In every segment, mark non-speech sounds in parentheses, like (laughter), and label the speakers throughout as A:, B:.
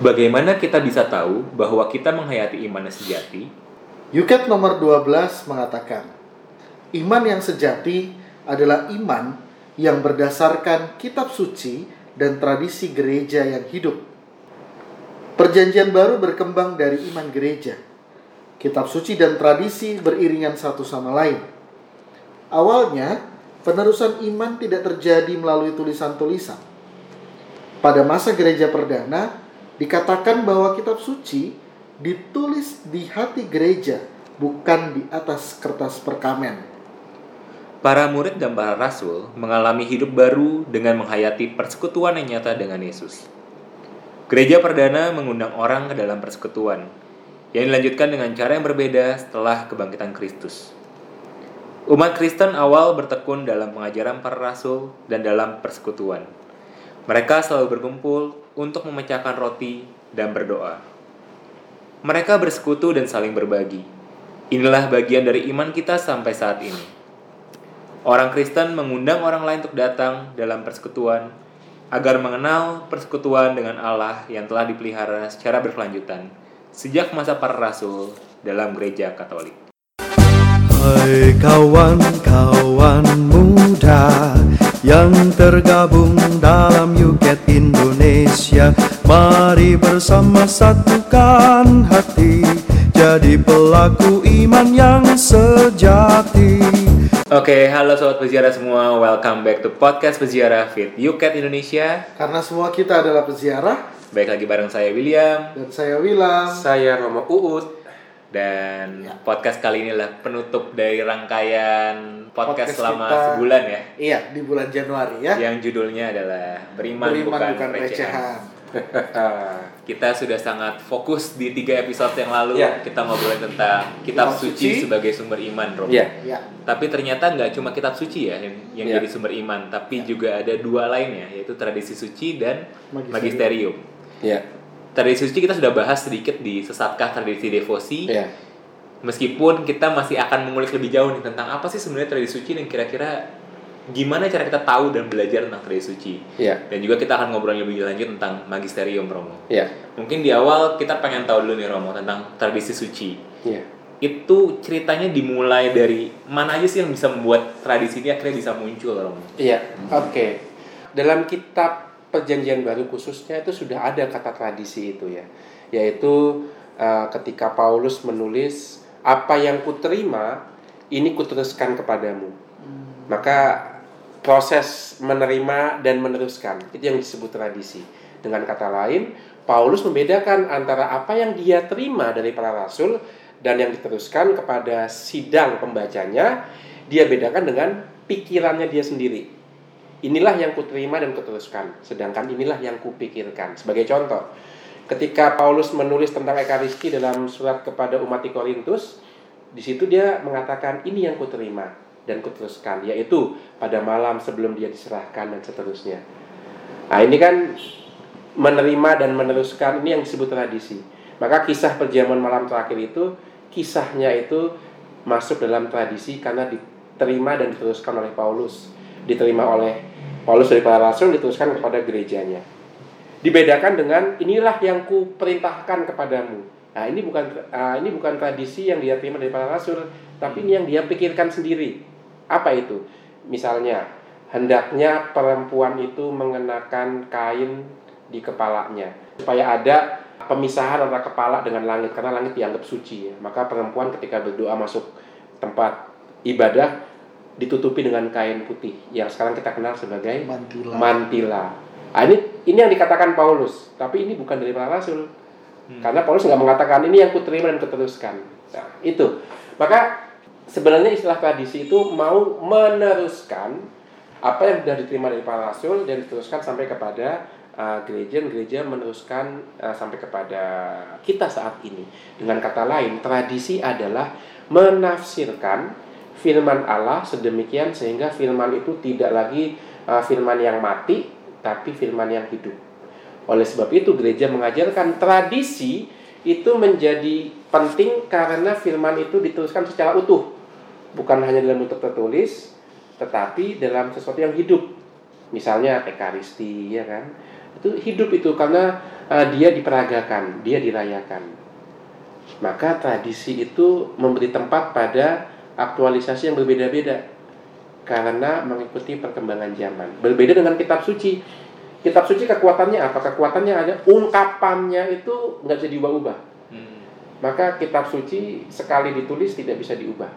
A: Bagaimana kita bisa tahu bahwa kita menghayati iman yang sejati?
B: Yuket nomor 12 mengatakan, Iman yang sejati adalah iman yang berdasarkan kitab suci dan tradisi gereja yang hidup. Perjanjian baru berkembang dari iman gereja. Kitab suci dan tradisi beriringan satu sama lain. Awalnya, penerusan iman tidak terjadi melalui tulisan-tulisan. Pada masa gereja perdana, dikatakan bahwa kitab suci ditulis di hati gereja, bukan di atas kertas perkamen.
A: Para murid dan para rasul mengalami hidup baru dengan menghayati persekutuan yang nyata dengan Yesus. Gereja perdana mengundang orang ke dalam persekutuan, yang dilanjutkan dengan cara yang berbeda setelah kebangkitan Kristus. Umat Kristen awal bertekun dalam pengajaran para rasul dan dalam persekutuan. Mereka selalu berkumpul untuk memecahkan roti dan berdoa. Mereka bersekutu dan saling berbagi. Inilah bagian dari iman kita sampai saat ini. Orang Kristen mengundang orang lain untuk datang dalam persekutuan agar mengenal persekutuan dengan Allah yang telah dipelihara secara berkelanjutan sejak masa para rasul dalam gereja Katolik.
C: Hai kawan-kawan muda yang tergabung dalam Yuket Indonesia Mari bersama satukan hati Jadi pelaku iman yang sejati
A: Oke, halo sobat peziarah semua. Welcome back to podcast peziarah Fit Yuket Indonesia.
B: Karena semua kita adalah peziarah,
A: Baik lagi bareng saya William
B: dan saya Wilam.
D: Saya Romo Uut.
A: Dan podcast kali ini adalah penutup dari rangkaian podcast,
B: Podcast
A: selama
B: kita.
A: sebulan ya.
B: Iya, di bulan Januari ya.
A: Yang judulnya adalah Beriman,
B: Beriman
A: bukan,
B: bukan
A: recehan.
B: recehan. (laughs)
A: Kita sudah sangat fokus di tiga episode yang lalu
D: Ya.
A: kita ngobrolin tentang kitab
B: Kitab
A: suci,
B: suci.
A: sebagai sumber iman, Romo.
D: Iya.
B: Ya,
A: Tapi ternyata nggak cuma kitab suci ya yang, yang
D: Ya.
A: jadi sumber iman, tapi juga ada dua lainnya yaitu tradisi suci dan
B: Magisterium.
A: magisterium.
D: Iya.
A: Tradisi suci kita sudah bahas sedikit di sesatkah tradisi devosi.
D: Iya.
A: Meskipun kita masih akan mengulik lebih jauh nih tentang apa sih sebenarnya tradisi suci dan kira-kira gimana cara kita tahu dan belajar tentang tradisi suci.
D: Iya.
A: Dan juga kita akan ngobrol lebih lanjut tentang magisterium Romo.
D: Iya.
A: Mungkin di awal kita pengen tahu dulu nih Romo tentang tradisi suci.
D: Iya.
A: Itu ceritanya dimulai dari mana aja sih yang bisa membuat tradisi ini akhirnya bisa muncul Romo?
D: Iya. Oke. Dalam kitab Perjanjian Baru khususnya itu sudah ada kata tradisi itu ya. Yaitu eh, ketika Paulus menulis apa yang kuterima ini kuteruskan kepadamu. Maka proses menerima dan meneruskan itu yang disebut tradisi. Dengan kata lain, Paulus membedakan antara apa yang dia terima dari para rasul dan yang diteruskan kepada sidang pembacanya, dia bedakan dengan pikirannya dia sendiri. Inilah yang kuterima dan kuteruskan, sedangkan inilah yang kupikirkan. Sebagai contoh, ketika Paulus menulis tentang Ekaristi dalam surat kepada umat di Korintus, di situ dia mengatakan ini yang kuterima dan kuteruskan, yaitu pada malam sebelum dia diserahkan dan seterusnya. Nah ini kan menerima dan meneruskan ini yang disebut tradisi. Maka kisah perjamuan malam terakhir itu kisahnya itu masuk dalam tradisi karena diterima dan diteruskan oleh Paulus, diterima oleh Paulus dari para rasul diteruskan kepada gerejanya. Dibedakan dengan inilah yang ku perintahkan kepadamu. Nah, ini bukan ah, ini bukan tradisi yang dia terima dari para rasul, tapi ini yang dia pikirkan sendiri. Apa itu? Misalnya, hendaknya perempuan itu mengenakan kain di kepalanya supaya ada pemisahan antara kepala dengan langit karena langit dianggap suci ya. Maka perempuan ketika berdoa masuk tempat ibadah ditutupi dengan kain putih yang sekarang kita kenal sebagai
B: mantila.
D: mantila. Ah, ini ini yang dikatakan Paulus, tapi ini bukan dari para rasul. Karena Paulus nggak mengatakan ini yang kuterima dan kuteruskan. Nah, itu. Maka sebenarnya istilah tradisi itu mau meneruskan apa yang sudah diterima dari para rasul dan diteruskan sampai kepada uh, gereja gereja meneruskan uh, sampai kepada kita saat ini. Dengan kata lain, tradisi adalah menafsirkan firman Allah sedemikian sehingga firman itu tidak lagi uh, firman yang mati tapi firman yang hidup. Oleh sebab itu gereja mengajarkan tradisi itu menjadi penting karena firman itu dituliskan secara utuh. Bukan hanya dalam bentuk tertulis tetapi dalam sesuatu yang hidup. Misalnya ekaristi ya kan. Itu hidup itu karena uh, dia diperagakan, dia dirayakan. Maka tradisi itu memberi tempat pada aktualisasi yang berbeda-beda karena mengikuti perkembangan zaman. Berbeda dengan kitab suci. Kitab suci kekuatannya apa? Kekuatannya ada ungkapannya itu nggak bisa diubah-ubah.
A: Hmm.
D: Maka kitab suci sekali ditulis tidak bisa diubah.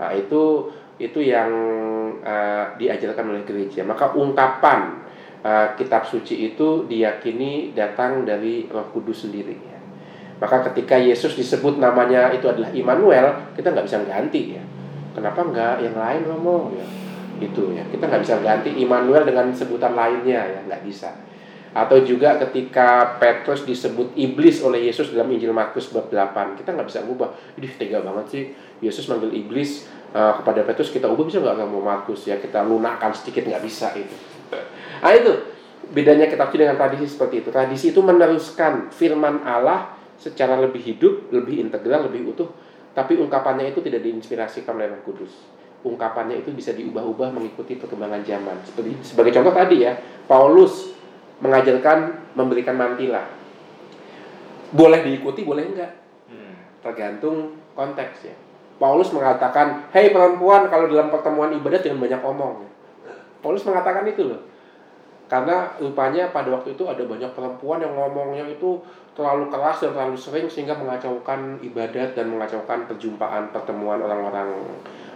D: Nah, itu itu yang uh, diajarkan oleh gereja. Maka ungkapan uh, kitab suci itu diyakini datang dari Roh Kudus sendiri. Maka ketika Yesus disebut namanya itu adalah Immanuel, kita nggak bisa ganti ya. Kenapa nggak yang lain Romo? Ya, itu ya. Kita nggak bisa ganti Immanuel dengan sebutan lainnya ya, nggak bisa. Atau juga ketika Petrus disebut iblis oleh Yesus dalam Injil Markus bab 8, kita nggak bisa ngubah. Ini tega banget sih. Yesus manggil iblis uh, kepada Petrus, kita ubah bisa nggak kamu Markus ya? Kita lunakkan sedikit nggak bisa itu. Nah itu bedanya kitab suci dengan tradisi seperti itu. Tradisi itu meneruskan firman Allah secara lebih hidup, lebih integral, lebih utuh, tapi ungkapannya itu tidak diinspirasikan oleh Roh Kudus. Ungkapannya itu bisa diubah-ubah mengikuti perkembangan zaman. Seperti sebagai contoh tadi ya, Paulus mengajarkan memberikan mantilah. Boleh diikuti, boleh enggak?
A: Hmm.
D: Tergantung konteks ya. Paulus mengatakan, "Hei perempuan, kalau dalam pertemuan ibadat jangan banyak omong." Paulus mengatakan itu loh. Karena rupanya pada waktu itu ada banyak perempuan yang ngomongnya itu terlalu keras dan terlalu sering sehingga mengacaukan ibadat dan mengacaukan perjumpaan pertemuan orang-orang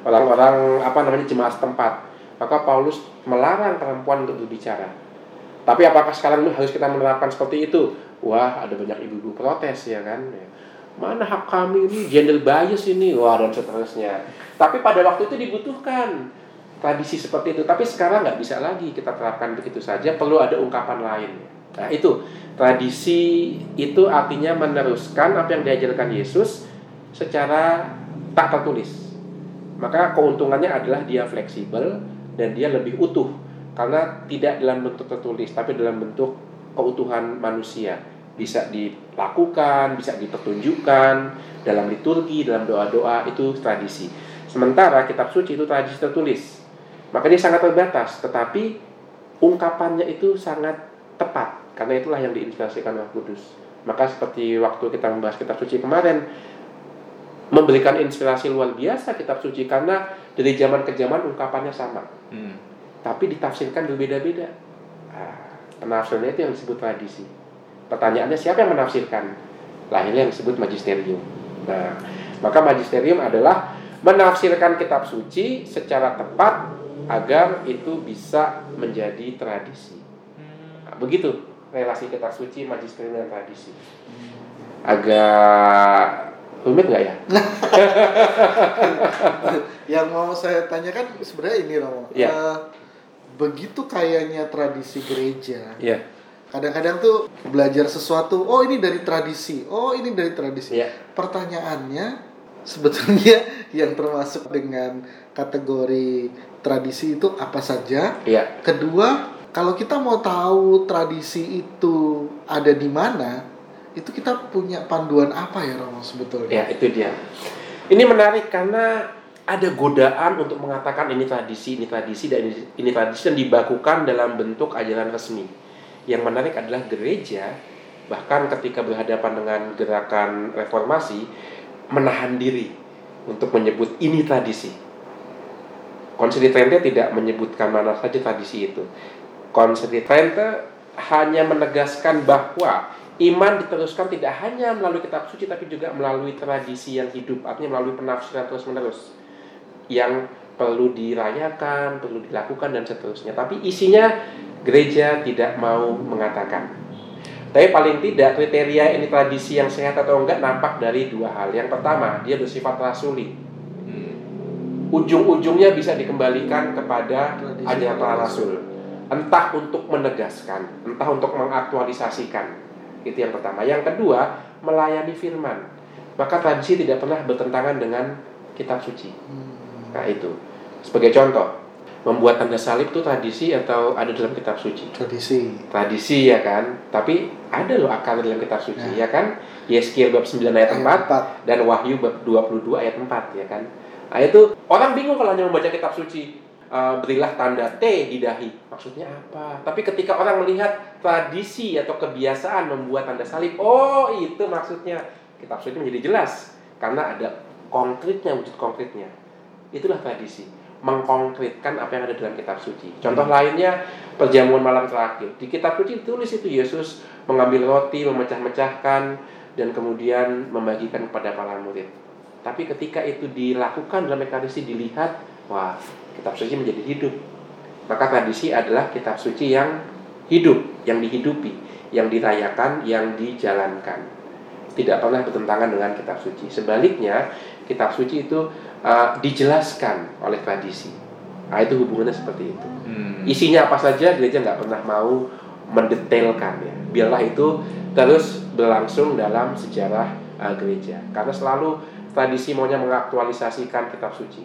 D: orang-orang apa namanya jemaat setempat. Maka Paulus melarang perempuan untuk berbicara. Tapi apakah sekarang itu harus kita menerapkan seperti itu? Wah, ada banyak ibu-ibu protes ya kan. Mana hak kami ini gender bias ini? Wah, dan seterusnya. Tapi pada waktu itu dibutuhkan tradisi seperti itu. Tapi sekarang nggak bisa lagi kita terapkan begitu saja. Perlu ada ungkapan lain. Nah itu tradisi itu artinya meneruskan apa yang diajarkan Yesus secara tak tertulis. Maka keuntungannya adalah dia fleksibel dan dia lebih utuh karena tidak dalam bentuk tertulis tapi dalam bentuk keutuhan manusia bisa dilakukan, bisa dipertunjukkan dalam liturgi, dalam doa-doa itu tradisi. Sementara kitab suci itu tradisi tertulis. Maka dia sangat terbatas, tetapi ungkapannya itu sangat tepat karena itulah yang diinspirasikan Roh Kudus. Maka seperti waktu kita membahas kitab suci kemarin memberikan inspirasi luar biasa kitab suci karena dari zaman ke zaman ungkapannya sama.
A: Hmm.
D: Tapi ditafsirkan berbeda-beda. Nah, penafsirannya itu yang disebut tradisi. Pertanyaannya siapa yang menafsirkan? Lahirnya yang disebut magisterium. Nah, maka magisterium adalah menafsirkan kitab suci secara tepat agar itu bisa menjadi tradisi. Nah, begitu relasi kitab suci, magisterium dan tradisi. Agak rumit nggak ya? (laughs)
B: Yang mau saya tanyakan sebenarnya ini Romo.
D: Iya.
B: Eh, begitu kayaknya tradisi gereja.
D: Iya.
B: Kadang-kadang tuh belajar sesuatu, oh ini dari tradisi, oh ini dari tradisi.
D: Iya.
B: Pertanyaannya sebetulnya (laughs) yang termasuk dengan kategori tradisi itu apa saja?
D: Iya.
B: Kedua, kalau kita mau tahu tradisi itu ada di mana, itu kita punya panduan apa ya Romo sebetulnya?
D: Ya, itu dia. Ini menarik karena ada godaan untuk mengatakan ini tradisi, ini tradisi, dan ini, ini tradisi dan dibakukan dalam bentuk ajaran resmi. Yang menarik adalah gereja, bahkan ketika berhadapan dengan gerakan reformasi, menahan diri untuk menyebut ini tradisi. Konsili Trente tidak menyebutkan mana saja tradisi itu. Konsili Trente hanya menegaskan bahwa iman diteruskan tidak hanya melalui kitab suci tapi juga melalui tradisi yang hidup, artinya melalui penafsiran terus-menerus yang perlu dirayakan, perlu dilakukan dan seterusnya. Tapi isinya gereja tidak mau mengatakan. Tapi paling tidak kriteria ini tradisi yang sehat atau enggak nampak dari dua hal. Yang pertama, dia bersifat rasuli.
A: Hmm.
D: Ujung-ujungnya bisa dikembalikan kepada
B: Tradisi
D: ajaran rasul. Entah untuk menegaskan, entah untuk mengaktualisasikan. Itu yang pertama. Yang kedua, melayani firman. Maka tradisi tidak pernah bertentangan dengan kitab suci.
B: Hmm.
D: Nah itu. Sebagai contoh, membuat tanda salib itu tradisi atau ada dalam kitab suci?
B: Tradisi.
D: Tradisi ya kan, tapi ada loh akar dalam kitab suci ya, kan? Yeskiel bab 9 ayat 4
B: Ayat 4.
D: dan Wahyu bab 22 ayat 4 ya kan. Nah itu orang bingung kalau hanya membaca kitab suci. uh, berilah tanda T di dahi. Maksudnya apa? Tapi ketika orang melihat tradisi atau kebiasaan membuat tanda salib, oh itu maksudnya. Kitab suci menjadi jelas karena ada konkretnya, wujud konkretnya. Itulah tradisi mengkonkretkan apa yang ada dalam kitab suci. Contoh hmm. lainnya perjamuan malam terakhir. Di kitab suci tulis itu Yesus mengambil roti, memecah-mecahkan dan kemudian membagikan kepada para murid. Tapi ketika itu dilakukan dalam Ekaristi dilihat, wah, kitab suci menjadi hidup. Maka tradisi adalah kitab suci yang hidup, yang dihidupi, yang dirayakan, yang dijalankan. Tidak pernah bertentangan dengan kitab suci. Sebaliknya, kitab suci itu uh, dijelaskan oleh tradisi. Nah, itu hubungannya seperti itu. Hmm. Isinya apa saja gereja nggak pernah mau mendetailkan ya. Biarlah itu terus berlangsung dalam sejarah uh, gereja. Karena selalu tradisi maunya mengaktualisasikan kitab suci.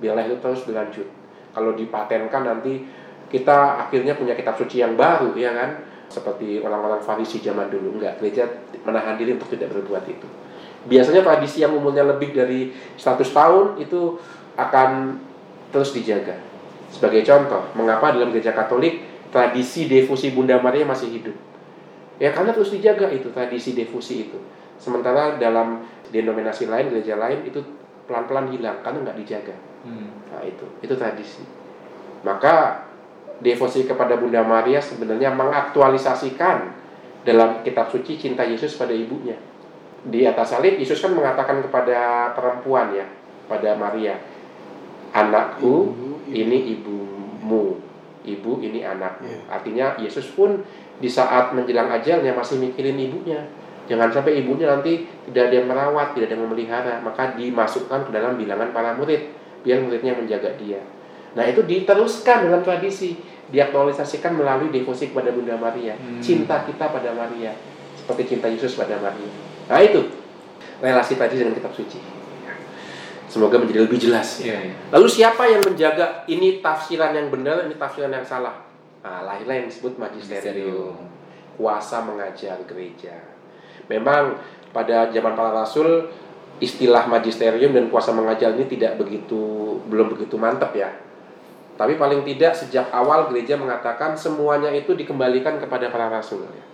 D: Biarlah itu terus berlanjut. Kalau dipatenkan nanti kita akhirnya punya kitab suci yang baru ya kan? Seperti orang-orang Farisi zaman dulu. Enggak gereja menahan diri untuk tidak berbuat itu. Biasanya tradisi yang umurnya lebih dari 100 tahun itu akan terus dijaga. Sebagai contoh mengapa dalam gereja Katolik tradisi defusi Bunda Maria masih hidup? Ya karena terus dijaga itu tradisi defusi itu. Sementara dalam denominasi lain gereja lain itu pelan-pelan hilang karena nggak dijaga. Hmm. nah itu itu tradisi. Maka devosi kepada Bunda Maria sebenarnya mengaktualisasikan dalam kitab suci cinta Yesus pada ibunya. Di atas salib Yesus kan mengatakan kepada perempuan ya pada Maria anakku ini ibumu. Ibu ini anakmu. Iya. artinya Yesus pun di saat menjelang ajalnya masih mikirin ibunya Jangan sampai ibunya nanti tidak ada yang merawat, tidak ada yang memelihara, maka dimasukkan ke dalam bilangan para murid, biar muridnya menjaga dia. Nah itu diteruskan dalam tradisi, diaktualisasikan melalui devosi kepada Bunda Maria, hmm. cinta kita pada Maria, seperti cinta Yesus pada Maria. Nah itu relasi tadi dengan kitab suci. Semoga menjadi lebih jelas. Ya. Ya. Lalu siapa yang menjaga ini tafsiran yang benar, ini tafsiran yang salah? Nah, lahirlah yang disebut magisterium, kuasa mengajar gereja. Memang pada zaman para rasul istilah magisterium dan kuasa mengajar ini tidak begitu belum begitu mantap ya. Tapi paling tidak sejak awal gereja mengatakan semuanya itu dikembalikan kepada para rasul. Ya.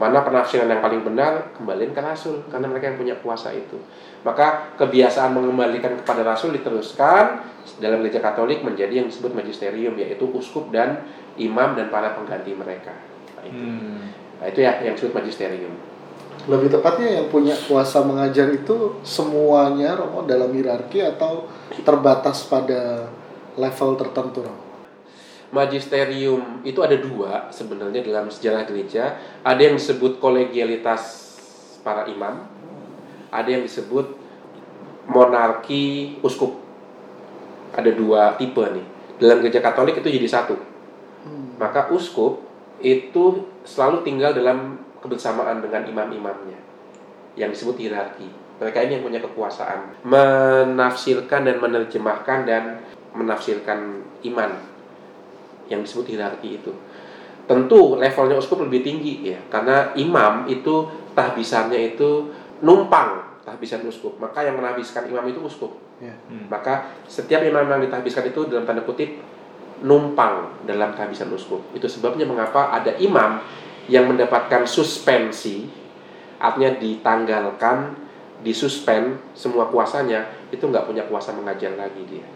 D: Mana penafsiran yang paling benar kembalikan ke rasul karena mereka yang punya kuasa itu. Maka kebiasaan mengembalikan kepada rasul diteruskan dalam gereja Katolik menjadi yang disebut magisterium yaitu uskup dan imam dan para pengganti mereka. Nah itu, hmm. nah, itu ya yang disebut magisterium
B: lebih tepatnya yang punya kuasa mengajar itu semuanya Romo dalam hierarki atau terbatas pada level tertentu Romo?
D: Magisterium itu ada dua sebenarnya dalam sejarah gereja. Ada yang disebut kolegialitas para imam, ada yang disebut monarki uskup. Ada dua tipe nih. Dalam gereja Katolik itu jadi satu. Hmm. Maka uskup itu selalu tinggal dalam kebersamaan dengan imam-imamnya yang disebut hierarki. Mereka ini yang punya kekuasaan menafsirkan dan menerjemahkan dan menafsirkan iman yang disebut hierarki itu. Tentu levelnya uskup lebih tinggi ya, karena imam itu tahbisannya itu numpang tahbisan uskup. Maka yang menahbiskan imam itu uskup. Ya. Hmm. Maka setiap imam yang ditahbiskan itu dalam tanda kutip numpang dalam tahbisan uskup. Itu sebabnya mengapa ada imam yang mendapatkan suspensi artinya ditanggalkan disuspend semua kuasanya itu nggak punya kuasa mengajar lagi dia.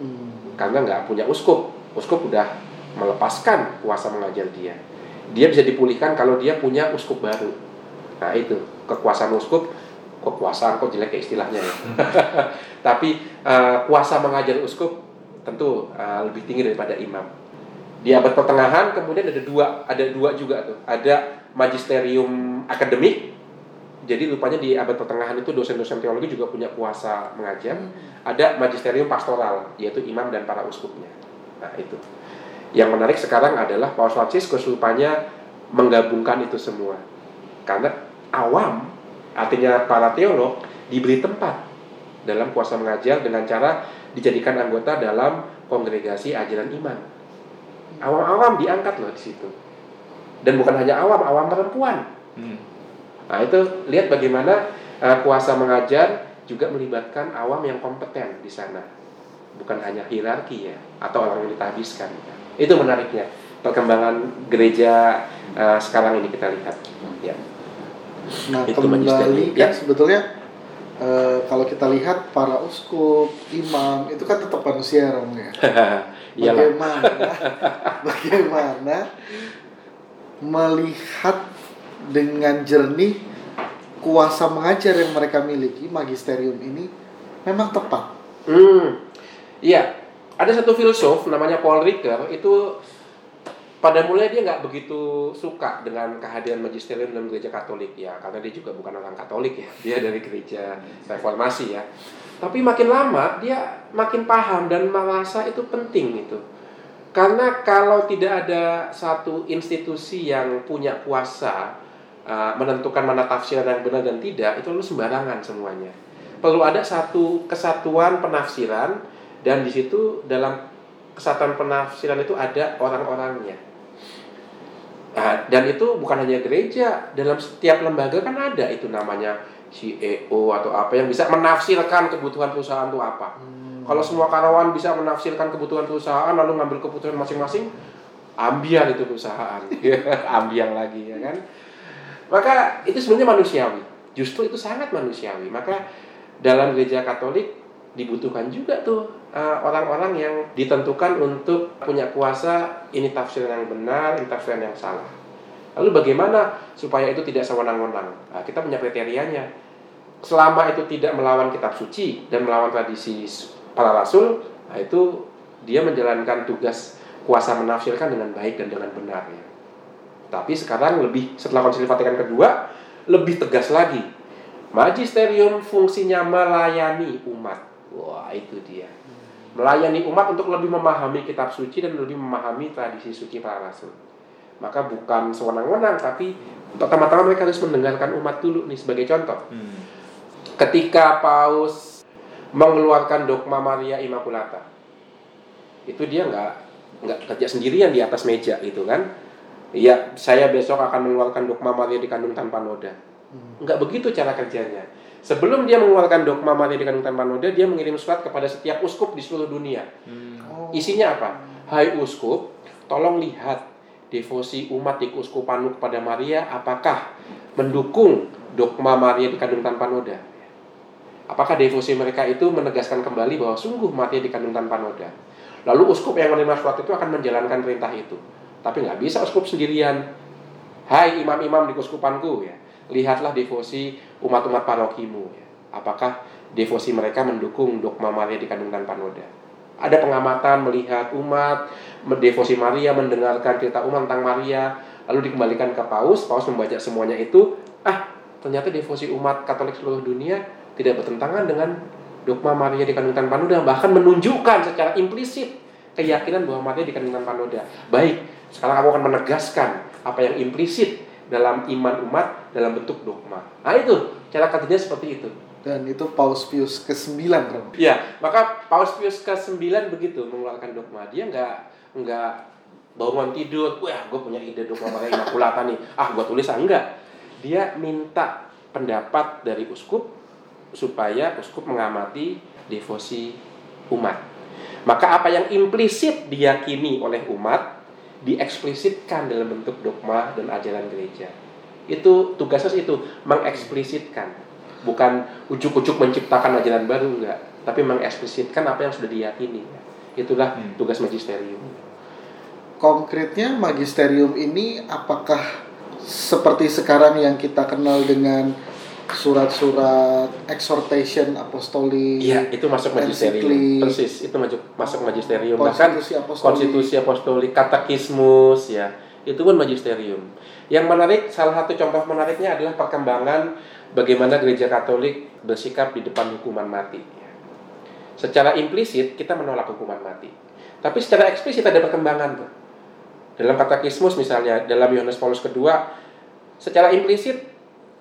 D: Hmm. karena nggak punya uskup. Uskup udah melepaskan kuasa mengajar dia. Dia bisa dipulihkan kalau dia punya uskup baru. Nah itu. Kekuasaan uskup kekuasaan kok jelek ya istilahnya ya. (laughs) Tapi uh, kuasa mengajar uskup tentu uh, lebih tinggi daripada imam di abad pertengahan kemudian ada dua ada dua juga tuh. Ada magisterium akademik jadi rupanya di abad pertengahan itu dosen-dosen teologi juga punya kuasa mengajar. Hmm. ada magisterium pastoral yaitu imam dan para uskupnya. Nah itu. Yang menarik sekarang adalah Paus Franciscus rupanya menggabungkan itu semua. Karena awam artinya para teolog diberi tempat dalam kuasa mengajar dengan cara dijadikan anggota dalam kongregasi ajaran iman awam-awam diangkat loh di situ dan bukan hanya awam awam perempuan hmm. nah itu lihat bagaimana uh, kuasa mengajar juga melibatkan awam yang kompeten di sana bukan hanya hierarki ya atau orang yang ditahbiskan. Itu menariknya perkembangan gereja uh, sekarang ini kita lihat. Ya.
B: Nah,
D: Itu
B: kembali kan
D: Ya.
B: sebetulnya eh, kalau kita lihat para uskup, imam itu kan tetap manusia Romo ya. (laughs)
D: Iyalah.
B: Bagaimana bagaimana melihat dengan jernih kuasa mengajar yang mereka miliki magisterium ini memang tepat.
D: Hmm, iya. Ada satu filsuf namanya Paul Ricoeur itu pada mulai dia nggak begitu suka dengan kehadiran magisterium dalam gereja Katolik ya, karena dia juga bukan orang Katolik ya, dia dari gereja Reformasi ya. Tapi makin lama dia makin paham dan merasa itu penting itu. Karena kalau tidak ada satu institusi yang punya kuasa uh, menentukan mana tafsiran yang benar dan tidak, itu lalu sembarangan semuanya. Perlu ada satu kesatuan penafsiran dan di situ dalam kesatuan penafsiran itu ada orang-orangnya. Nah, dan itu bukan hanya gereja, dalam setiap lembaga kan ada itu namanya CEO atau apa yang bisa menafsirkan kebutuhan perusahaan itu apa. Kalau semua karyawan bisa menafsirkan kebutuhan perusahaan lalu ngambil keputusan masing-masing, ambiar itu perusahaan, (laughs) ambiar lagi ya kan. Maka itu sebenarnya manusiawi. Justru itu sangat manusiawi. Maka dalam gereja Katolik dibutuhkan juga tuh uh, orang-orang yang ditentukan untuk punya kuasa ini tafsiran yang benar, ini tafsiran yang salah. Lalu bagaimana supaya itu tidak sewenang-wenang? Nah, kita punya kriterianya. Selama itu tidak melawan kitab suci dan melawan tradisi para rasul, nah itu dia menjalankan tugas kuasa menafsirkan dengan baik dan dengan benar ya. Tapi sekarang lebih setelah Konsili Vatikan kedua lebih tegas lagi. Magisterium fungsinya melayani umat. Wah, itu dia. Melayani umat untuk lebih memahami kitab suci dan lebih memahami tradisi suci para rasul. Maka bukan sewenang-wenang tapi pertama-tama mereka harus mendengarkan umat dulu nih sebagai contoh.
A: Hmm.
D: Ketika Paus mengeluarkan dogma Maria Immaculata, itu dia nggak nggak kerja sendirian di atas meja gitu kan? Iya, saya besok akan mengeluarkan dogma Maria dikandung tanpa noda. Nggak begitu cara kerjanya. Sebelum dia mengeluarkan dogma Maria dikandung tanpa noda, dia mengirim surat kepada setiap uskup di seluruh dunia.
B: Oh.
D: Isinya apa? Hai uskup, tolong lihat devosi umat di keuskupanmu kepada Maria apakah mendukung dogma Maria dikandung tanpa noda? Apakah devosi mereka itu menegaskan kembali bahwa sungguh Maria dikandung tanpa noda? Lalu uskup yang menerima surat itu akan menjalankan perintah itu. Tapi nggak bisa uskup sendirian. Hai imam-imam di keuskupanku ya, lihatlah devosi umat-umat parokimu ya. Apakah devosi mereka mendukung dogma Maria dikandung tanpa noda? Ada pengamatan melihat umat devosi Maria mendengarkan cerita umat tentang Maria lalu dikembalikan ke Paus. Paus membaca semuanya itu ah ternyata devosi umat Katolik seluruh dunia tidak bertentangan dengan dogma Maria dikandung tanpa noda bahkan menunjukkan secara implisit keyakinan bahwa Maria dikandung tanpa noda baik sekarang aku akan menegaskan apa yang implisit dalam iman umat dalam bentuk dogma. Nah itu cara kerjanya seperti itu
B: Dan itu Paus Pius ke-9, Romo.
D: Ya, maka Paus Pius ke-9 begitu mengeluarkan dogma. Dia nggak nggak bangun tidur, wah gue punya ide dogma Maria Immaculata nih, ah gue tulis ah enggak. Dia minta pendapat dari uskup supaya uskup mengamati devosi umat. Maka apa yang implisit diyakini oleh umat dieksplisitkan dalam bentuk dogma dan ajaran gereja. Itu tugasnya itu mengeksplisitkan bukan ujuk-ujuk menciptakan ajaran baru enggak. Tapi mengeksplisitkan apa yang sudah diyakini. Itulah
A: Hmm.
D: tugas magisterium.
B: Konkretnya magisterium ini apakah seperti sekarang yang kita kenal dengan surat-surat exhortation apostolik,
D: iya itu masuk magisterium. Persis itu masuk masuk magisterium. Bahkan
B: konstitusi apostolik.
D: konstitusi apostolik katekismus ya. Itu pun magisterium. Yang menarik salah satu contoh menariknya adalah perkembangan bagaimana gereja katolik bersikap di depan hukuman mati. Secara implisit kita menolak hukuman mati. Tapi secara eksplisit ada perkembangan tuh. Dalam katekismus misalnya dalam Yohanes Paulus kedua secara implisit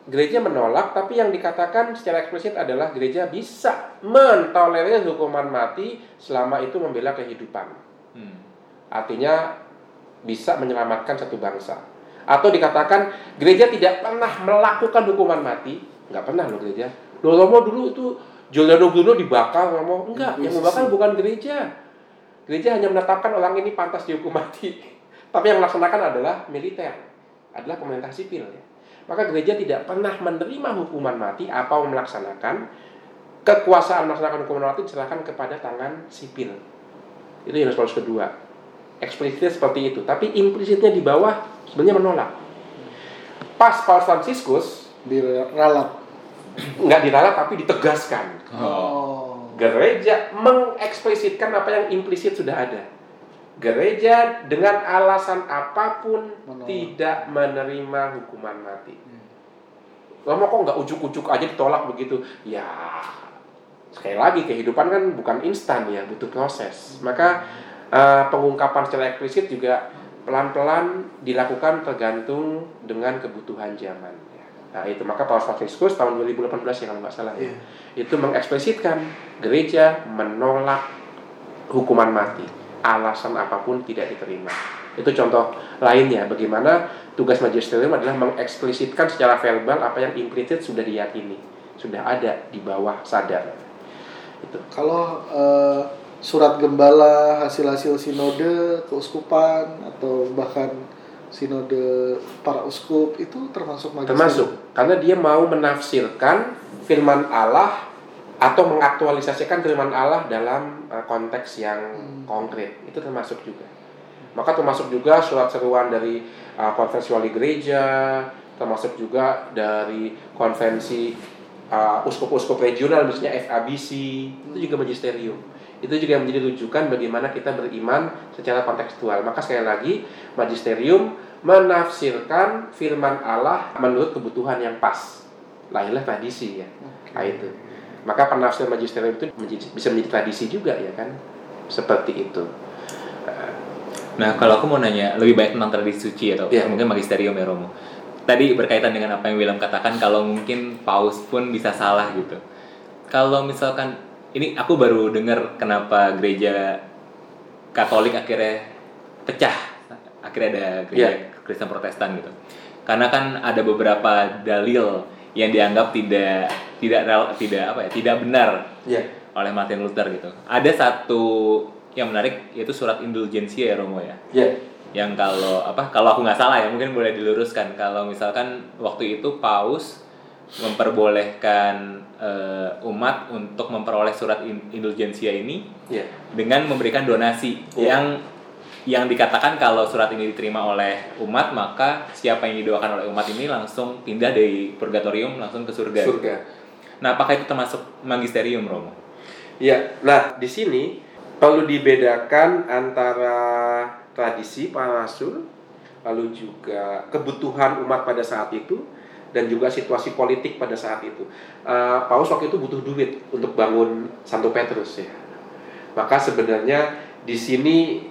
D: gereja menolak tapi yang dikatakan secara eksplisit adalah gereja bisa mentolerir hukuman mati selama itu membela kehidupan.
A: Hmm.
D: artinya bisa menyelamatkan satu bangsa atau dikatakan gereja tidak pernah melakukan hukuman mati. Nggak pernah loh gereja. Loh Romo dulu itu Giuliano Bruno dibakar ngomong enggak yang
B: Inquisisi.
D: membakar bukan gereja. Gereja hanya menetapkan orang ini pantas dihukum mati. (laughs) Tapi yang melaksanakan adalah militer adalah pemerintah sipil ya. maka gereja tidak pernah menerima hukuman mati apa melaksanakan kekuasaan melaksanakan hukuman mati diserahkan kepada tangan sipil. Itu Yohanes Paulus kedua eksplisitnya seperti itu. Tapi implisitnya di bawah sebenarnya menolak. Pas Paus Franciscus
B: Diralat.
D: nggak diralat tapi ditegaskan.
B: Oh.
D: gereja mengeksplisitkan apa yang implisit sudah ada. Gereja dengan alasan apa pun
B: Menolak.
D: tidak menerima hukuman mati. Lama kok nggak ujuk-ujuk aja ditolak begitu? Ya sekali lagi kehidupan kan bukan instan ya butuh proses. Maka eh, pengungkapan secara eksplisit juga pelan-pelan dilakukan tergantung dengan kebutuhan zaman ya. nah itu. Maka Paus Franciscus tahun 2018 ya kalau nggak salah ya itu mengeksplisitkan gereja menolak hukuman mati alasan apa pun tidak diterima. Itu contoh lainnya bagaimana tugas magisterium adalah mengeksplisitkan secara verbal apa yang implisit sudah diyakini sudah ada di bawah sadar. Itu.
B: Kalau eh, surat gembala hasil-hasil sinode keuskupan atau bahkan sinode para uskup itu termasuk magisterium.
D: termasuk. karena dia mau menafsirkan firman Allah atau mengaktualisasikan firman Allah dalam uh, konteks yang konkret. Itu termasuk juga. Maka termasuk juga surat seruan dari uh, konferensi wali gereja termasuk juga dari konvensi uh, uskup-uskup regional misalnya FABC itu juga magisterium itu juga yang menjadi rujukan bagaimana kita beriman secara kontekstual. Maka sekali lagi magisterium menafsirkan firman Allah menurut kebutuhan yang pas. Lahirlah tradisi ya. Nah itu. Maka penafsiran magisterium itu menjadi- bisa menjadi tradisi juga ya kan? Seperti itu.
A: Nah, kalau aku mau nanya lebih baik tentang tradisi suci atau
D: Iya.
A: mungkin magisterium ya Romo. Tadi berkaitan dengan apa yang William katakan kalau mungkin paus pun bisa salah gitu. Kalau misalkan ini aku baru dengar kenapa gereja Katolik akhirnya pecah. Akhirnya ada gereja Kristen Protestan gitu. Karena kan ada beberapa dalil yang dianggap tidak tidak tidak apa ya, tidak benar
D: ya
A: oleh Martin Luther gitu. Ada satu yang menarik yaitu surat indulgensia ya Romo ya.
D: ya
A: Yang kalau apa kalau aku nggak salah ya mungkin boleh diluruskan kalau misalkan waktu itu paus memperbolehkan eh, umat untuk memperoleh surat in- indulgensia ini
D: ya
A: dengan memberikan donasi
D: Iya.
A: yang yang dikatakan kalau surat ini diterima oleh umat maka siapa yang didoakan oleh umat ini langsung pindah dari purgatorium langsung ke surga.
D: surga
A: Nah, apakah itu termasuk magisterium Romo?
D: Ya, nah di sini perlu dibedakan antara tradisi para rasul, lalu juga kebutuhan umat pada saat itu, dan juga situasi politik pada saat itu. Eh, Paus waktu itu butuh duit untuk bangun Santo Petrus ya. Maka sebenarnya di sini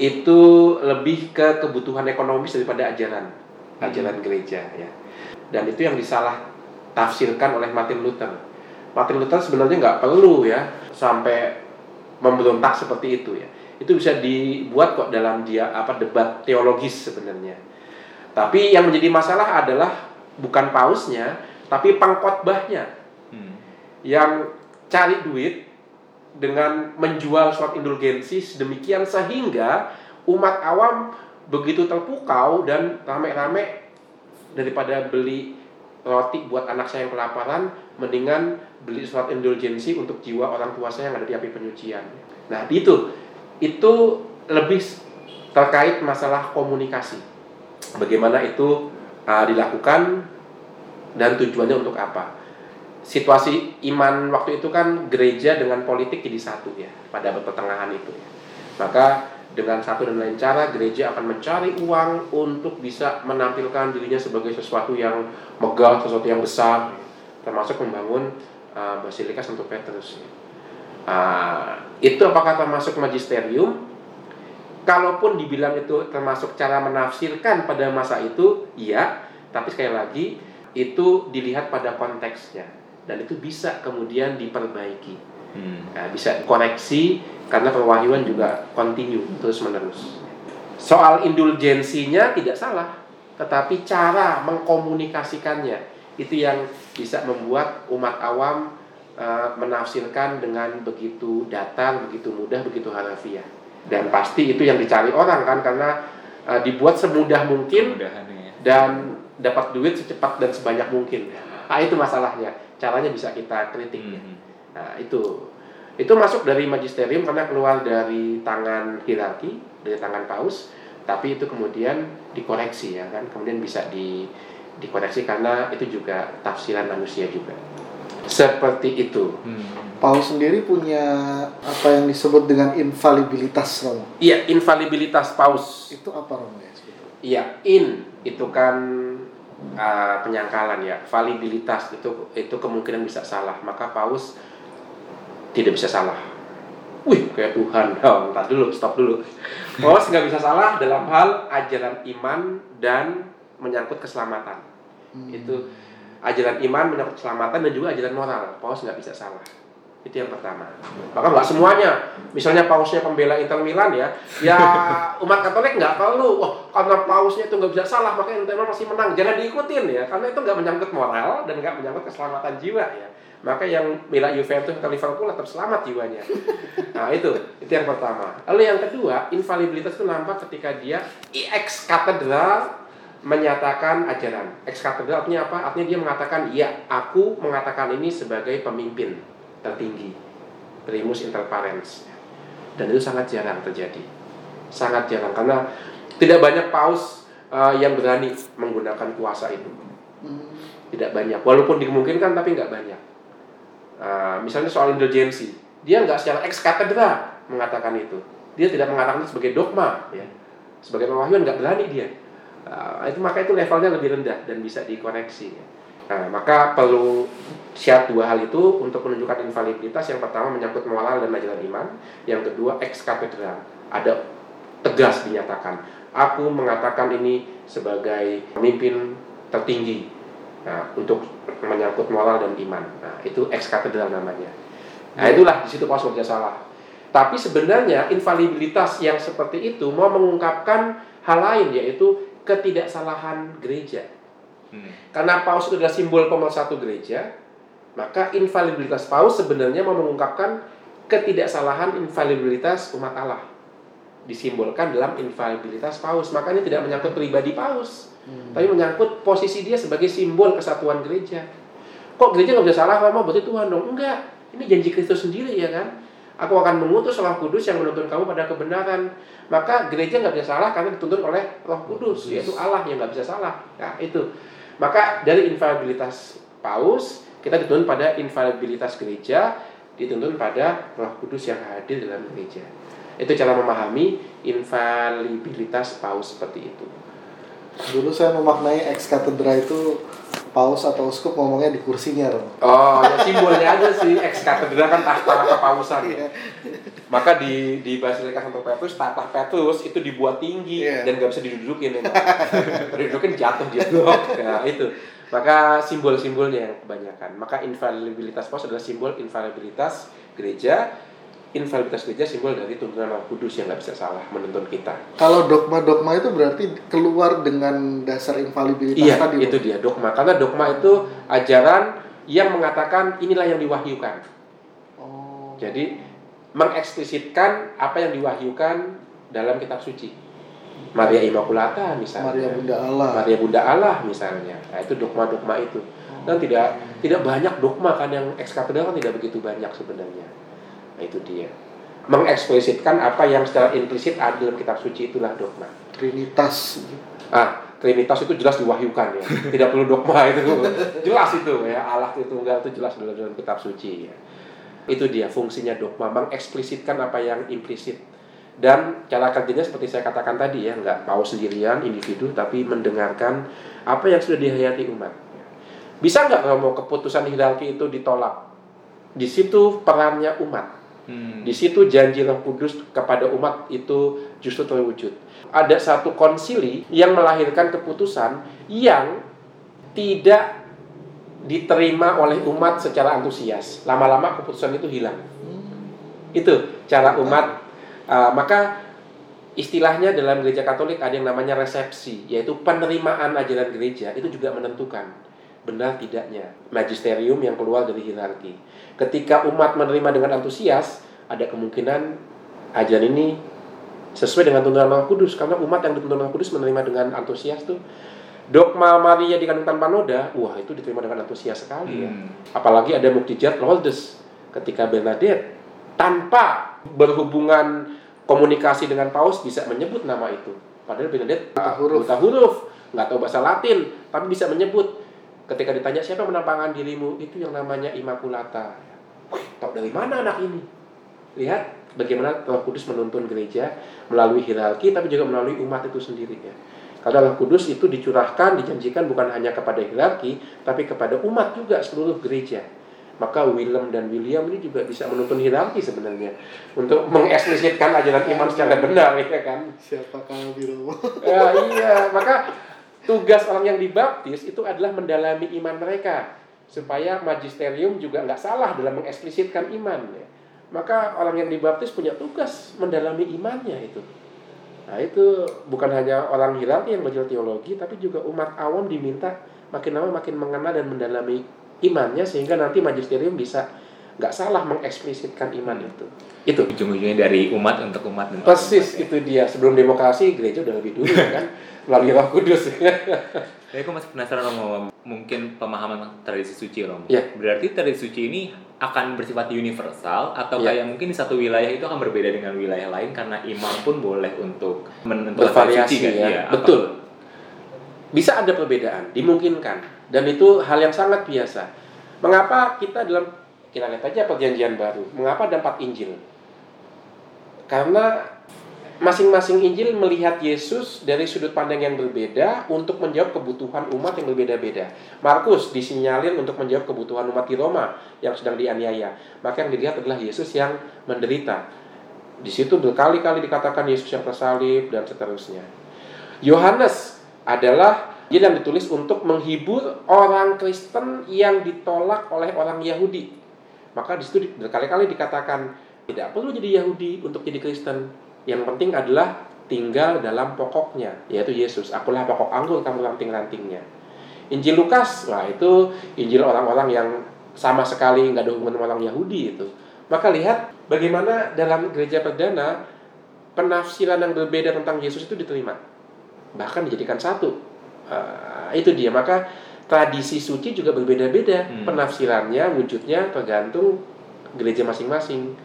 D: itu lebih ke kebutuhan ekonomis daripada ajaran ajaran gereja ya. Dan itu yang disalah tafsirkan oleh Martin Luther. Martin Luther sebenarnya nggak perlu ya sampai memberontak seperti itu ya. Itu bisa dibuat kok dalam dia apa debat teologis sebenarnya. Tapi yang menjadi masalah adalah bukan pausnya, tapi pengkhotbahnya
A: Hmm.
D: yang cari duit dengan menjual surat indulgensi sedemikian sehingga umat awam begitu terpukau dan rame-rame daripada beli roti buat anak saya yang kelaparan mendingan beli surat indulgensi untuk jiwa orang tua saya yang ada di api penyucian. Nah, itu itu lebih terkait masalah komunikasi. Bagaimana itu uh, dilakukan dan tujuannya untuk apa? Situasi iman waktu itu kan gereja dengan politik jadi satu ya pada pertengahan itu. ya. Maka dengan satu dan lain cara gereja akan mencari uang untuk bisa menampilkan dirinya sebagai sesuatu yang megah, sesuatu yang besar, termasuk membangun uh, Basilika Santo Petrus. Ah, itu apakah termasuk magisterium? Kalaupun dibilang itu termasuk cara menafsirkan pada masa itu, iya. Tapi sekali lagi itu dilihat pada konteksnya dan itu bisa kemudian diperbaiki,
A: Hmm.
D: Nah, bisa koreksi karena perwahyuan juga continue terus menerus. Soal indulgensinya tidak salah, tetapi cara mengkomunikasikannya itu yang bisa membuat umat awam uh, menafsirkan dengan begitu datar, begitu mudah, begitu harafiah. Dan pasti itu yang dicari orang kan karena uh, dibuat semudah mungkin
A: Mudahan ya.
D: dan dapat duit secepat dan sebanyak mungkin. Nah, itu masalahnya. Caranya bisa kita kritik. ya.
A: Mhm.
D: Nah, itu itu masuk dari magisterium karena keluar dari tangan hierarki, dari tangan paus, tapi itu kemudian dikoreksi ya kan, kemudian bisa di dikoreksi karena itu juga tafsiran manusia juga. Seperti itu.
A: Hmm.
B: Paus sendiri punya apa yang disebut dengan infalibilitas Romo.
D: Iya, infalibilitas paus.
B: Itu apa Romo ya?
D: Iya, in itu kan uh, penyangkalan ya, valibilitas itu itu kemungkinan bisa salah. Maka paus tidak bisa salah. Wih, kayak Tuhan. (laughs) Oh, ntar dulu, stop dulu. Paus nggak bisa salah dalam hal ajaran iman dan menyangkut keselamatan. Itu ajaran iman menyangkut keselamatan dan juga ajaran moral. Paus nggak bisa salah. Itu yang pertama. Maka nggak semuanya. Misalnya pausnya pembela Inter Milan ya, ya (laughs) umat Katolik nggak perlu. Wah, karena pausnya itu nggak bisa salah, maka Inter Milan pasti menang. Jangan diikutin ya, karena itu nggak menyangkut moral dan nggak menyangkut keselamatan jiwa ya. Maka yang bela Juventus atau Liverpool tetap selamat jiwanya. (laughs) Nah itu, itu yang pertama. Lalu yang kedua, infalibilitas itu nampak ketika dia ex katedral menyatakan ajaran. Ex artinya apa? Artinya dia mengatakan, ya aku mengatakan ini sebagai pemimpin tertinggi. Primus inter parens. Dan itu sangat jarang terjadi. Sangat jarang karena tidak banyak paus uh, yang berani menggunakan kuasa itu. Tidak banyak. Walaupun dimungkinkan tapi nggak banyak. Uh, misalnya soal indulgensi, dia nggak secara ex katedra mengatakan itu. Dia tidak mengatakan itu sebagai dogma, ya. Sebagai pewahyuan nggak berani dia. Uh, itu maka itu levelnya lebih rendah dan bisa dikoreksi. ya. Nah, maka perlu syarat dua hal itu untuk menunjukkan infalibilitas. Yang pertama menyangkut moral dan ajaran iman. Yang kedua ex katedra. Ada tegas dinyatakan. Aku mengatakan ini sebagai pemimpin tertinggi nah, untuk menyangkut moral dan iman. Nah, itu ex katedral namanya. Nah, itulah di situ bekerja salah. Tapi sebenarnya infalibilitas yang seperti itu mau mengungkapkan hal lain yaitu ketidaksalahan gereja.
A: Hmm.
D: Karena paus itu adalah simbol pemersatu gereja, maka infalibilitas paus sebenarnya mau mengungkapkan ketidaksalahan infalibilitas umat Allah. Disimbolkan dalam infalibilitas paus. Makanya tidak menyangkut pribadi paus, tapi menyangkut posisi dia sebagai simbol kesatuan gereja. Kok gereja nggak bisa salah kamu berarti Tuhan dong? Enggak. Ini janji Kristus sendiri ya kan? Aku akan mengutus Roh Kudus yang menuntun kamu pada kebenaran. Maka gereja nggak bisa salah karena dituntun oleh Roh Kudus, yaitu Allah yang nggak bisa salah. Nah itu. Maka dari infalibilitas paus kita dituntun pada infalibilitas gereja, dituntun pada Roh Kudus yang hadir dalam gereja. Itu cara memahami infalibilitas paus seperti itu.
B: Dulu saya memaknai ex katedra itu paus atau uskup ngomongnya di kursinya Romo.
D: Oh, ya simbolnya aja sih ex katedra kan tahta kepausan. Maka di di Basilika Santo Petrus tahta Petrus itu dibuat tinggi
B: Iya.
D: dan nggak bisa didudukin ya. (laughs) Didudukin jatuh dia blok. Nah, itu. Maka simbol-simbolnya yang kebanyakan. Maka infalibilitas paus adalah simbol infalibilitas gereja. Infalibilitas gereja simbol dari tuntunan Roh Kudus yang nggak bisa salah menuntun kita.
B: Kalau dogma-dogma itu berarti keluar dengan dasar infalibilitas
D: Iya,
B: tadi.
D: itu
B: Romo.
D: dia dogma. Karena dogma itu ajaran yang mengatakan inilah yang diwahyukan.
B: Oh.
D: Jadi mengeksplisitkan apa yang diwahyukan dalam kitab suci. Maria Immaculata misalnya.
B: Maria Bunda Allah.
D: Maria Bunda Allah misalnya. Nah, itu dogma-dogma itu. Dan tidak tidak banyak dogma kan yang ex katedral kan tidak begitu banyak sebenarnya. Nah, itu dia. Mengeksplisitkan apa yang secara implisit ada dalam kitab suci itulah dogma.
B: Trinitas.
D: Ah, Trinitas itu jelas diwahyukan ya. Tidak perlu dogma (laughs) itu. Jelas itu ya. Allah itu tunggal itu jelas dalam, dalam kitab suci ya. Itu dia fungsinya dogma, mengeksplisitkan apa yang implisit. Dan cara kerjanya seperti saya katakan tadi ya, nggak mau sendirian individu tapi mendengarkan apa yang sudah dihayati umat. Bisa nggak kalau keputusan hierarki itu ditolak? Di situ perannya umat.
A: Hmm.
D: Di situ janji Roh Kudus kepada umat itu justru terwujud. Ada satu konsili yang melahirkan keputusan yang tidak diterima oleh umat secara antusias. Lama-lama keputusan itu hilang. Itu cara umat. Uh, maka istilahnya dalam gereja Katolik ada yang namanya resepsi, yaitu penerimaan ajaran gereja itu juga menentukan. Benar tidaknya magisterium yang keluar dari hierarki. Ketika umat menerima dengan antusias, ada kemungkinan ajaran ini sesuai dengan tuntunan Roh Kudus karena umat yang dituntun Roh Kudus menerima dengan antusias tuh dogma Maria dikandung tanpa noda, wah itu diterima dengan antusias sekali ya.
A: Hmm.
D: Apalagi ada mukjizat Lourdes ketika Bernadette tanpa berhubungan komunikasi dengan paus bisa menyebut nama itu. Padahal Bernadette
B: Buta huruf.
D: buta huruf, nggak tahu bahasa Latin, tapi bisa menyebut. Ketika ditanya siapa yang menampakkan dirimu, itu yang namanya Immaculata. Wih, tahu dari mana anak ini? Lihat bagaimana Roh Kudus menuntun gereja melalui hierarki, tapi juga melalui umat itu sendiri ya. Karena Roh Kudus itu dicurahkan, dijanjikan bukan hanya kepada hierarki, tapi kepada umat juga seluruh gereja. Maka Willem dan William ini juga bisa menuntun hierarki sebenarnya untuk mengeksplisitkan ajaran iman secara benar, ya kan?
B: Siapakah Birowo?
D: Ya, iya, maka tugas orang yang dibaptis itu adalah mendalami iman mereka supaya magisterium juga nggak salah dalam mengeksplisitkan iman. Ya. Maka orang yang dibaptis punya tugas mendalami imannya itu. Nah itu bukan hanya orang hierarki yang belajar teologi, tapi juga umat awam diminta makin lama makin mengenal dan mendalami imannya sehingga nanti magisterium bisa nggak salah mengeksplisitkan iman itu. Itu.
A: Ujung-ujungnya dari umat untuk umat dan
D: Persis
A: umat, ya.
D: itu dia. Sebelum demokrasi gereja udah lebih dulu kan (laughs) melalui Roh Kudus.
A: Tapi aku masih penasaran sama mungkin pemahaman tradisi suci Romo.
D: Iya.
A: Berarti tradisi suci ini akan bersifat universal atau
D: Iya.
A: kayak mungkin di satu wilayah itu akan berbeda dengan wilayah lain karena imam pun boleh untuk menentukan tradisi kan?
D: ya.
A: Apa-
D: Betul. Bisa ada perbedaan, dimungkinkan. Dan itu hal yang sangat biasa. Mengapa kita dalam kita lihat aja perjanjian baru. Mengapa ada empat Injil? Karena masing-masing Injil melihat Yesus dari sudut pandang yang berbeda untuk menjawab kebutuhan umat yang berbeda-beda. Markus disinyalir untuk menjawab kebutuhan umat di Roma yang sedang dianiaya. Maka yang dilihat adalah Yesus yang menderita. Di situ berkali-kali dikatakan Yesus yang tersalib dan seterusnya. Yohanes adalah Injil yang ditulis untuk menghibur orang Kristen yang ditolak oleh orang Yahudi. Maka di situ di- berkali-kali dikatakan tidak perlu jadi Yahudi untuk jadi Kristen. Yang penting adalah tinggal dalam pokoknya, yaitu Yesus. Akulah pokok anggur, kamu ranting-rantingnya. Injil Lukas, wah itu Injil orang-orang yang sama sekali nggak ada hubungan orang Yahudi itu. Maka lihat bagaimana dalam gereja perdana penafsiran yang berbeda tentang Yesus itu diterima, bahkan dijadikan satu. Ah, itu dia. Maka tradisi suci juga berbeda-beda
A: Hmm.
D: penafsirannya, wujudnya tergantung gereja masing-masing.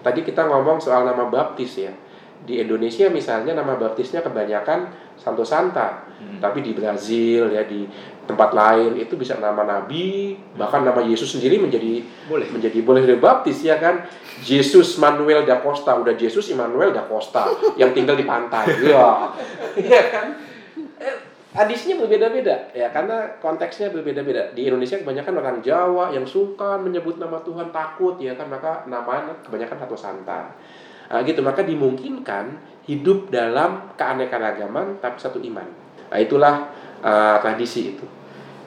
D: Tadi kita ngomong soal nama baptis ya. Di Indonesia misalnya nama baptisnya kebanyakan Santo Santa.
A: Hmm.
D: Tapi di Brazil ya di tempat lain itu bisa nama nabi, bahkan nama Yesus sendiri menjadi
A: Boleh.
D: menjadi boleh dibaptis ya kan. Yesus Manuel da Costa udah Yesus Immanuel da Costa yang tinggal di pantai. (laughs) Ya. ya kan? Adisinya berbeda-beda ya karena konteksnya berbeda-beda. Di Indonesia kebanyakan orang Jawa yang suka menyebut nama Tuhan takut ya kan maka namanya kebanyakan satu santa. Nah, gitu maka dimungkinkan hidup dalam keanekaragaman tapi satu iman. Nah, itulah uh, tradisi itu.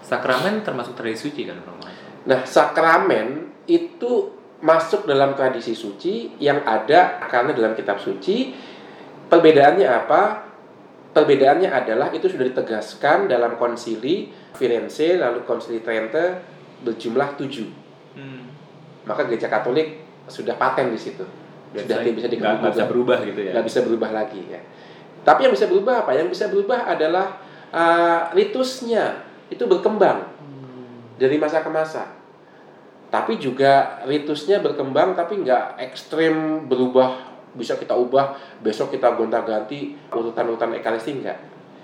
A: Sakramen termasuk tradisi suci kan?
D: Nah, sakramen itu masuk dalam tradisi suci yang ada karena dalam kitab suci. Perbedaannya apa? Perbedaannya adalah itu sudah ditegaskan dalam konsili Firenze lalu konsili Trente berjumlah tujuh.
A: Hmm.
D: Maka gereja Katolik sudah paten di situ. Sudah
A: Biasanya
D: bisa
A: nggak bisa berubah gitu ya.
D: nggak bisa berubah lagi ya. Tapi yang bisa berubah apa? Yang bisa berubah adalah uh, ritusnya itu berkembang dari masa ke masa. Tapi juga ritusnya berkembang tapi nggak ekstrim berubah bisa kita ubah besok kita gonta-ganti urutan-urutan ekaristi enggak.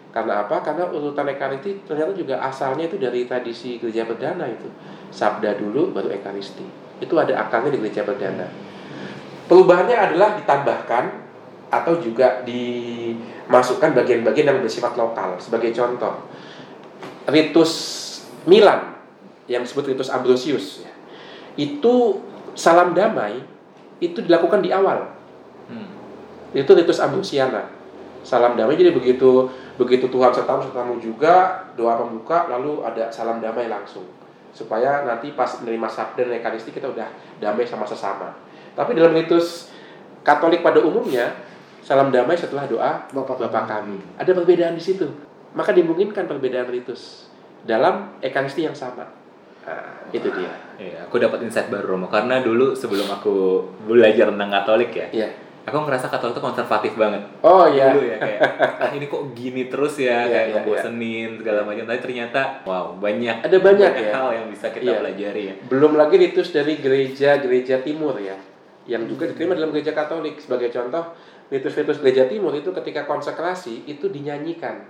D: Karena apa? Karena urutan ekaristi ternyata juga asalnya itu dari tradisi gereja perdana itu. Sabda dulu baru ekaristi. Itu ada akarnya di gereja perdana. Perubahannya adalah ditambahkan atau juga dimasukkan bagian-bagian yang bersifat lokal. Sebagai contoh, ritus Milan yang disebut ritus Ambrosius ya, itu salam damai itu dilakukan di awal. Itu ritus Ambrosiana. Salam damai jadi begitu begitu Tuhan sertamu sertamu juga doa pembuka lalu ada salam damai langsung supaya nanti pas menerima sabda dan ekaristi kita udah damai sama sesama. Tapi dalam ritus Katolik pada umumnya salam damai setelah doa
B: Bapa
D: Bapa kami. Ada perbedaan di situ. Maka dimungkinkan perbedaan ritus. dalam ekaristi yang sama. Nah, itu dia.
A: Iya, aku dapat insight baru Romo karena dulu sebelum aku belajar tentang Katolik ya,
D: Iya.
A: Aku ngerasa Katolik itu konservatif banget.
D: Oh iya.
A: Dulu ya kayak ah ini kok gini terus ya
D: Iya,
A: kayak
D: iya,
A: ngebosenin segala macam. Tapi ternyata wow banyak
D: Ada banyak ya.
A: hal yang bisa kita
D: Iya.
A: pelajari ya.
D: Belum lagi ritus dari gereja-gereja timur ya, yang juga diterima dalam gereja Katolik. Sebagai contoh, ritus-ritus gereja timur itu ketika konsekrasi itu dinyanyikan.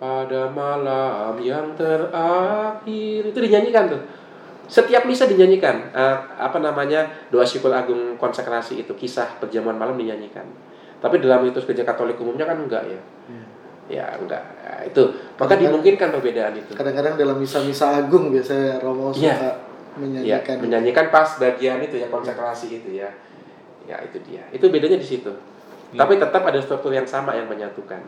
D: Pada malam yang terakhir itu dinyanyikan tuh. Setiap misa dinyanyikan. Eh, apa namanya doa syukur agung konsekrasi itu kisah perjamuan malam dinyanyikan. Tapi dalam ritus gereja Katolik umumnya kan enggak ya. Ya enggak. Ya, itu maka
B: Kadang-kadang-
D: dimungkinkan perbedaan itu.
B: Kadang-kadang dalam misa-misa agung biasanya Romo suka.
D: Ya,
B: menyanyikan.
D: menyanyikan pas bagian itu ya konsekrasi itu ya. Ya itu dia. Itu bedanya di situ.
A: Iya.
D: Tapi tetap ada struktur yang sama yang menyatukan.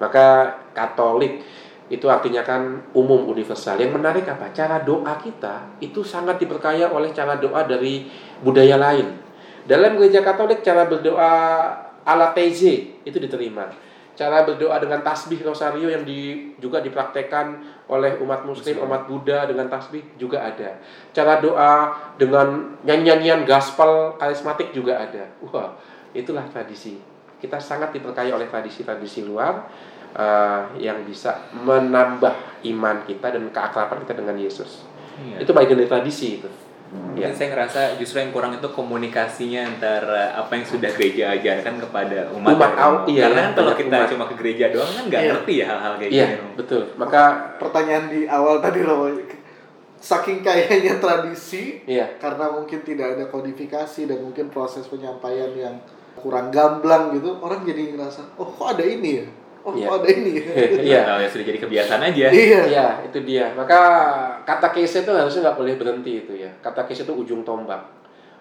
D: Maka Katolik itu artinya kan umum universal. Yang menarik apa? Cara doa kita itu sangat diperkaya oleh cara doa dari budaya lain. Dalam gereja Katolik cara berdoa ala TZ itu diterima. Cara berdoa dengan tasbih rosario yang di, juga dipraktekkan oleh umat muslim, umat Buddha dengan tasbih juga ada. Cara doa dengan nyanyian-nyanyian gaspel karismatik juga ada. Wah, itulah tradisi. Kita sangat diperkaya oleh tradisi-tradisi luar eh, yang bisa menambah iman kita dan keakraban kita dengan Yesus.
A: Iya.
D: Itu bagian dari tradisi itu.
A: Mungkin
D: Ya.
A: saya ngerasa justru yang kurang itu komunikasinya antara apa yang sudah gereja ajarkan kepada umat.
D: Umat
A: Romo.
D: iya,
A: Karena kan kalau kita
D: umat.
A: cuma ke gereja doang kan nggak
B: Iya.
A: ngerti ya hal-hal kayak
D: Iya,
A: gini. Romo.
D: betul. Maka
B: Pertanyaan di awal tadi Romo, saking kayanya tradisi
D: iya,
B: karena mungkin tidak ada kodifikasi dan mungkin proses penyampaian yang kurang gamblang gitu, orang jadi ngerasa, oh kok ada ini ya? Oh kok ada ini ya? (laughs)
D: iya.
A: Tahu ya sudah jadi kebiasaan aja.
B: Iya.
D: Iya, itu dia. Maka kata case itu harusnya nggak boleh berhenti itu ya. Kata case itu ujung tombak.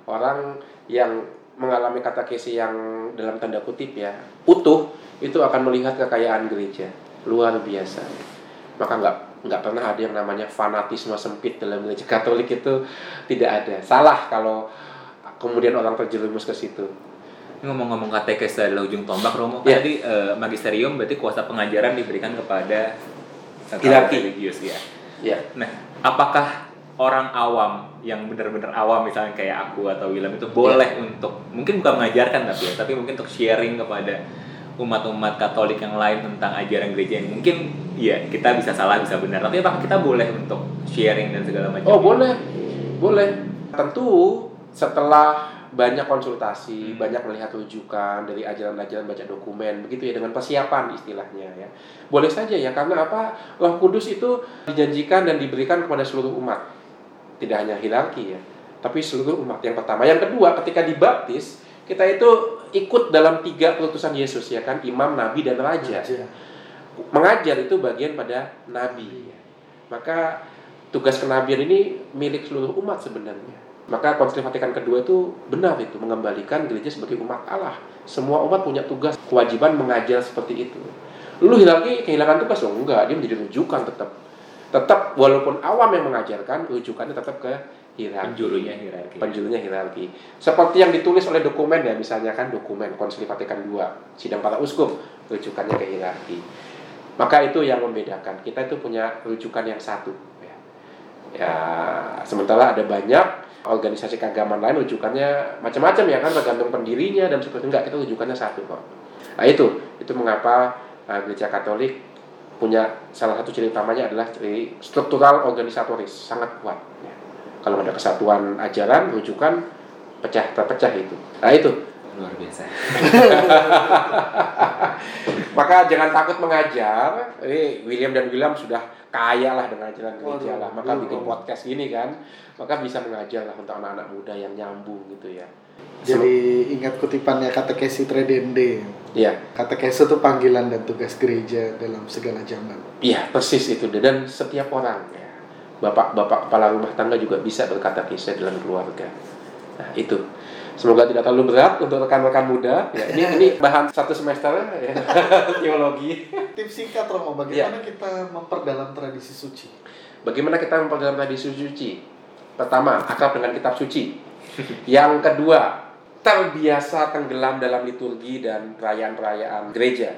D: Orang yang mengalami kata case yang dalam tanda kutip ya utuh itu akan melihat kekayaan gereja luar biasa. Maka nggak nggak pernah ada yang namanya fanatisme sempit dalam gereja Katolik itu tidak ada. Salah kalau kemudian orang terjerumus ke situ.
A: Ini Ngomong-ngomong katekes adalah ujung tombak Romo. Kan Tadi eh, magisterium berarti kuasa pengajaran diberikan kepada eh,
D: Hierarki.
A: religius ya.
D: Ya,
A: Nah, apakah orang awam yang benar-benar awam misalnya kayak aku atau William itu boleh untuk mungkin bukan mengajarkan tapi ya, tapi mungkin untuk sharing kepada umat-umat Katolik yang lain tentang ajaran gereja yang mungkin ya kita bisa salah bisa benar tapi apakah kita boleh untuk sharing dan segala macam
D: Oh boleh, boleh. Tentu setelah banyak konsultasi, banyak melihat rujukan dari ajaran-ajaran baca dokumen, begitu ya dengan persiapan istilahnya ya. Boleh saja ya karena apa? Roh Kudus itu dijanjikan dan diberikan kepada seluruh umat, tidak hanya hierarki ya, tapi seluruh umat. Yang pertama, yang kedua, ketika dibaptis kita itu ikut dalam tiga perutusan Yesus ya kan, imam, nabi dan raja
B: Aja.
D: mengajar itu bagian pada nabi. Maka tugas kenabian ini milik seluruh umat sebenarnya. Maka Konsil Vatikan kedua itu benar itu mengembalikan gereja sebagai umat Allah. Semua umat punya tugas kewajiban mengajar seperti itu. Lu hierarki kehilangan tugas oh enggak, dia menjadi rujukan tetap. Tetap walaupun awam yang mengajarkan, rujukannya tetap ke hierarki
A: penjurunya hierarki
D: penjulunya hierarki. Seperti yang ditulis oleh dokumen ya, misalnya kan dokumen Konsili Vatikan II, sidang para uskup, rujukannya ke hierarki. Maka itu yang membedakan. Kita itu punya rujukan yang satu. Ya, Ya, sementara ada banyak organisasi keagamaan lain rujukannya macam-macam ya kan, tergantung pendirinya dan seperti enggak kita rujukannya satu kok. Nah itu, itu mengapa uh, gereja Katolik punya salah satu ciri utamanya adalah ciri struktural organisatoris sangat kuat. Ya. Kalau ada kesatuan ajaran, rujukan pecah terpecah itu. Nah itu.
A: Luar biasa (laughs)
D: Maka jangan takut mengajar. Ini William dan William sudah kaya lah dengan ajaran gereja lah. Maka bikin podcast gini kan, maka bisa mengajar lah untuk anak-anak muda yang nyambung gitu ya.
B: Jadi ingat kutipannya katekesi tredende.
D: Iya,
B: Katekesi itu panggilan dan tugas gereja dalam segala zaman.
D: iya persis itu dan setiap orang ya. Bapak-bapak kepala rumah tangga juga bisa berkata kisah dalam keluarga. Nah itu. Semoga tidak terlalu berat untuk rekan-rekan muda. Ya, ini ini bahan satu semester ya. (laughs) teologi.
B: Tips singkat Romo, bagaimana kita memperdalam tradisi suci?
D: Bagaimana kita memperdalam tradisi suci? Pertama, akrab dengan kitab suci. Yang kedua, terbiasa tenggelam dalam liturgi dan perayaan-perayaan gereja.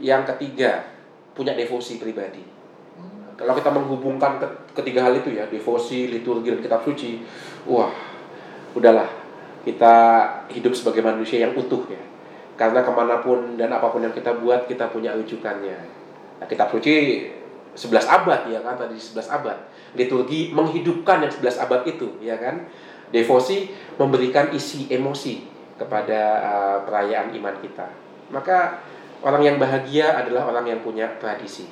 D: Yang ketiga, punya devosi pribadi. Kalau kita menghubungkan ke- ketiga hal itu ya, devosi, liturgi, dan kitab suci, wah, udahlah, kita hidup sebagai manusia yang utuh ya. Karena ke mana pun dan apa pun yang kita buat, kita punya rujukannya. Nah, kitab suci 11 abad ya kan, tadi 11 abad. Liturgi menghidupkan yang 11 abad itu ya kan. Devosi memberikan isi emosi kepada uh, perayaan iman kita. Maka orang yang bahagia adalah orang yang punya tradisi.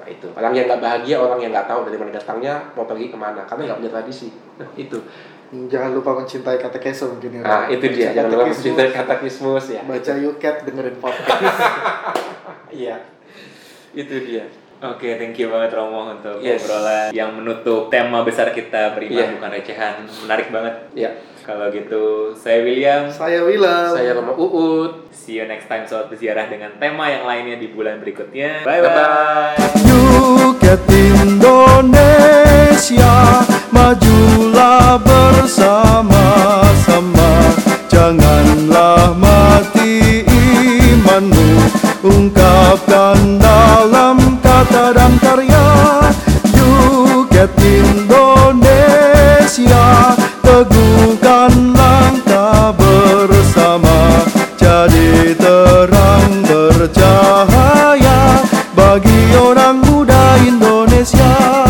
D: Nah, itu orang yang nggak bahagia orang yang nggak tahu dari mana datangnya mau pergi ke mana karena nggak punya tradisi nah, itu
B: Jangan lupa mencintai katekese mungkin ya.
D: nah itu dia
B: Baca
D: jangan lupa mencintai katekismus ya
B: Baca yuket dengerin podcast. (laughs)
D: iya itu dia
A: Oke, thank you banget Romo untuk
D: Yes.
A: obrolan yang menutup tema besar kita beriman
D: Iya.
A: bukan recehan. Menarik banget.
D: ya
A: Kalau gitu, saya William.
B: Saya Wilam.
D: saya Romo Uut
A: See you next time soal berziarah dengan tema yang lainnya di bulan berikutnya. Bye
D: Bye-bye.
A: bye.
C: Yuket Indonesia Majulah bersama-sama. Janganlah mati imanmu. Ungkapkan dalam kata dan karya. Yuket Indonesia. Teguhkan langkah bersama. Jadi terang bercahaya bagi orang muda Indonesia